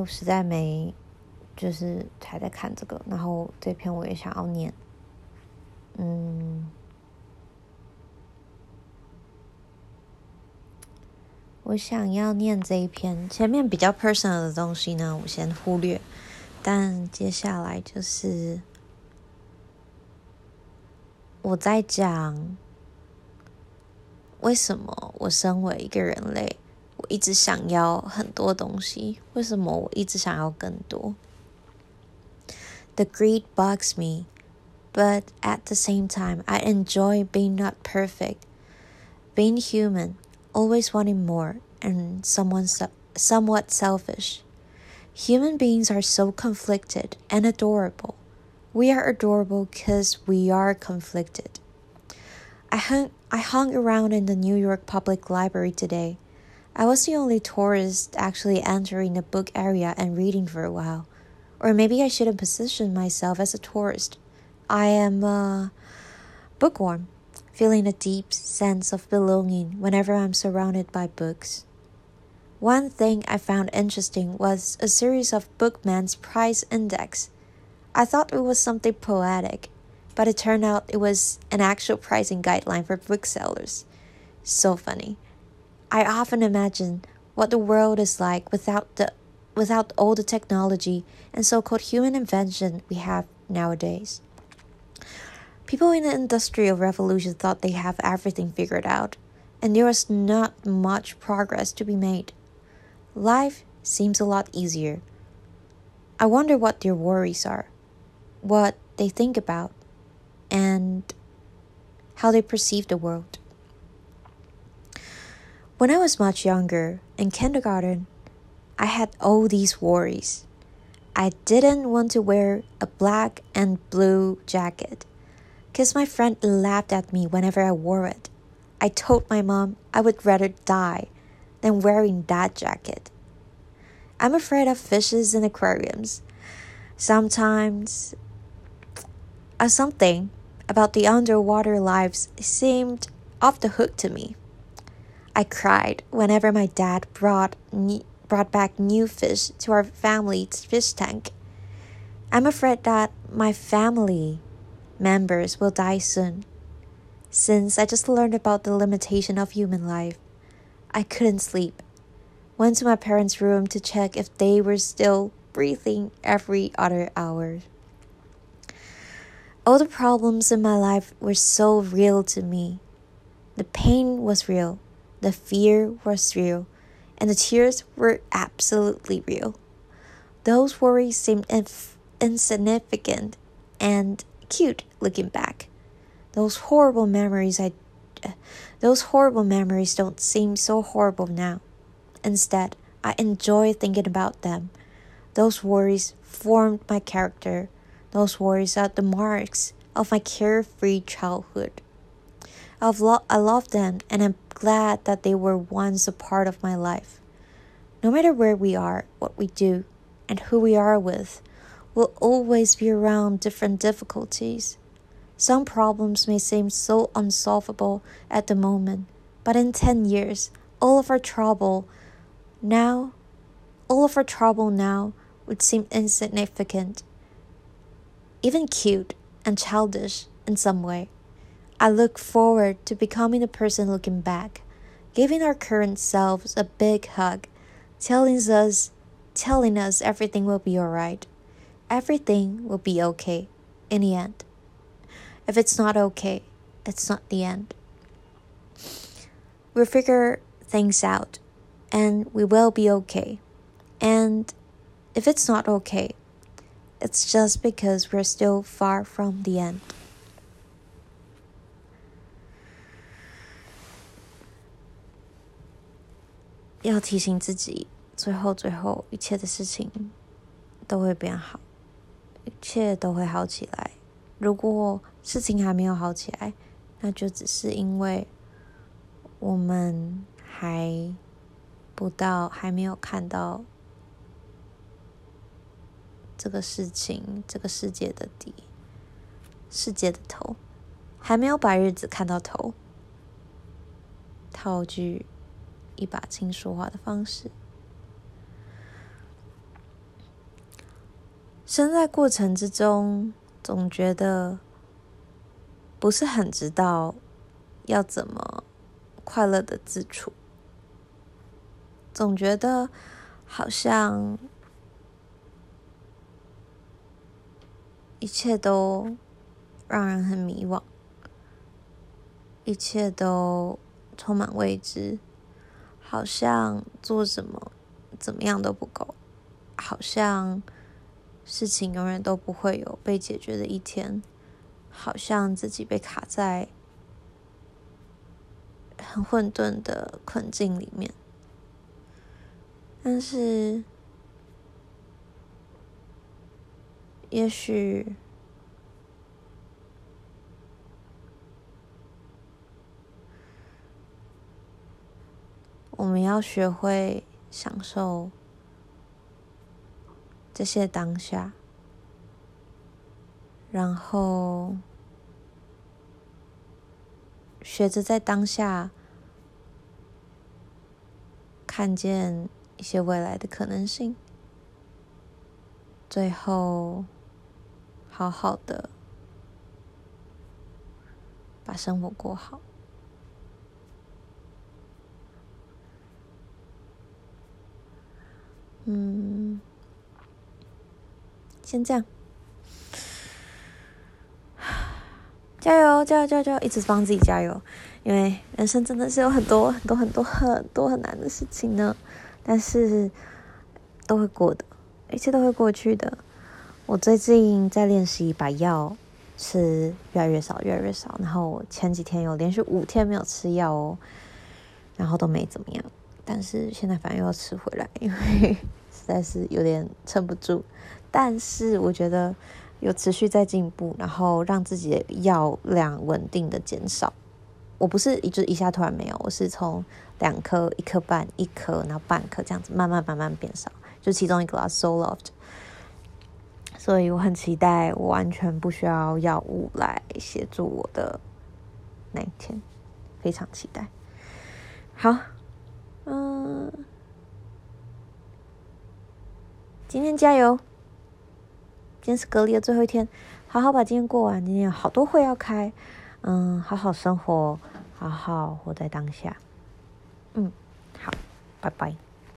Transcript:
我实在没，就是还在看这个，然后这篇我也想要念，嗯，我想要念这一篇，前面比较 personal 的东西呢，我先忽略，但接下来就是我在讲为什么我身为一个人类。我一直想要很多东西，为什么我一直想要更多？The greed bugs me, but at the same time, I enjoy being not perfect, being human, always wanting more, and someone somewhat selfish. Human beings are so conflicted and adorable. We are adorable because we are conflicted. I hung, I hung around in the New York Public Library today I was the only tourist actually entering the book area and reading for a while. Or maybe I shouldn't position myself as a tourist. I am a bookworm, feeling a deep sense of belonging whenever I'm surrounded by books. One thing I found interesting was a series of Bookman's Price Index. I thought it was something poetic, but it turned out it was an actual pricing guideline for booksellers. So funny. I often imagine what the world is like without the without all the technology and so-called human invention we have nowadays. People in the industrial revolution thought they have everything figured out, and there was not much progress to be made. Life seems a lot easier. I wonder what their worries are, what they think about, and how they perceive the world. When I was much younger, in kindergarten, I had all these worries. I didn't want to wear a black and blue jacket because my friend laughed at me whenever I wore it. I told my mom I would rather die than wearing that jacket. I'm afraid of fishes in aquariums. Sometimes, uh, something about the underwater lives seemed off the hook to me. I cried whenever my dad brought brought back new fish to our family's fish tank. I'm afraid that my family members will die soon. Since I just learned about the limitation of human life, I couldn't sleep. Went to my parents' room to check if they were still breathing every other hour. All the problems in my life were so real to me. The pain was real. The fear was real, and the tears were absolutely real. Those worries seemed inf- insignificant and cute looking back. Those horrible memories I those horrible memories don't seem so horrible now. Instead, I enjoy thinking about them. Those worries formed my character. Those worries are the marks of my carefree childhood. I've lo- I love them and I'm glad that they were once a part of my life. No matter where we are, what we do, and who we are with, we'll always be around different difficulties. Some problems may seem so unsolvable at the moment, but in 10 years, all of our trouble now, all of our trouble now would seem insignificant, even cute and childish in some way. I look forward to becoming the person looking back, giving our current selves a big hug, telling us telling us everything will be alright. Everything will be okay in the end. If it's not okay, it's not the end. We'll figure things out and we will be okay. And if it's not okay, it's just because we're still far from the end. 要提醒自己，最后最后一切的事情都会变好，一切都会好起来。如果事情还没有好起来，那就只是因为我们还不到，还没有看到这个事情、这个世界的底、世界的头，还没有把日子看到头。套句。一把青说话的方式。身在过程之中，总觉得不是很知道要怎么快乐的自处，总觉得好像一切都让人很迷惘，一切都充满未知，好像做什么怎么样都不够，好像。事情永远都不会有被解决的一天，好像自己被卡在很混沌的困境里面。但是，也许我们要学会享受。这些当下，然后学着在当下看见一些未来的可能性，最后好好的把生活过好。嗯。先这样，加油，加油，加油，加油！一直帮自己加油，因为人生真的是有很多很多很多很多很难的事情呢，但是都会过的，一切都会过去的。我最近在练习把药吃越来越少，越来越少。然后我前几天有连续五天没有吃药哦，然后都没怎么样。但是现在反正又要吃回来，因为实在是有点撑不住。但是我觉得有持续在进步，然后让自己的药量稳定的减少。我不是一就一下突然没有，我是从两颗、一颗半、一颗，然后半颗这样子慢慢慢慢变少。就其中一个啦，so loved。所以我很期待，我完全不需要药物来协助我的那一天，非常期待。好，今天加油。今天是隔离的最后一天，好好把今天过完。今天有好多会要开，嗯，好好生活，好好活在当下。嗯，好，拜拜。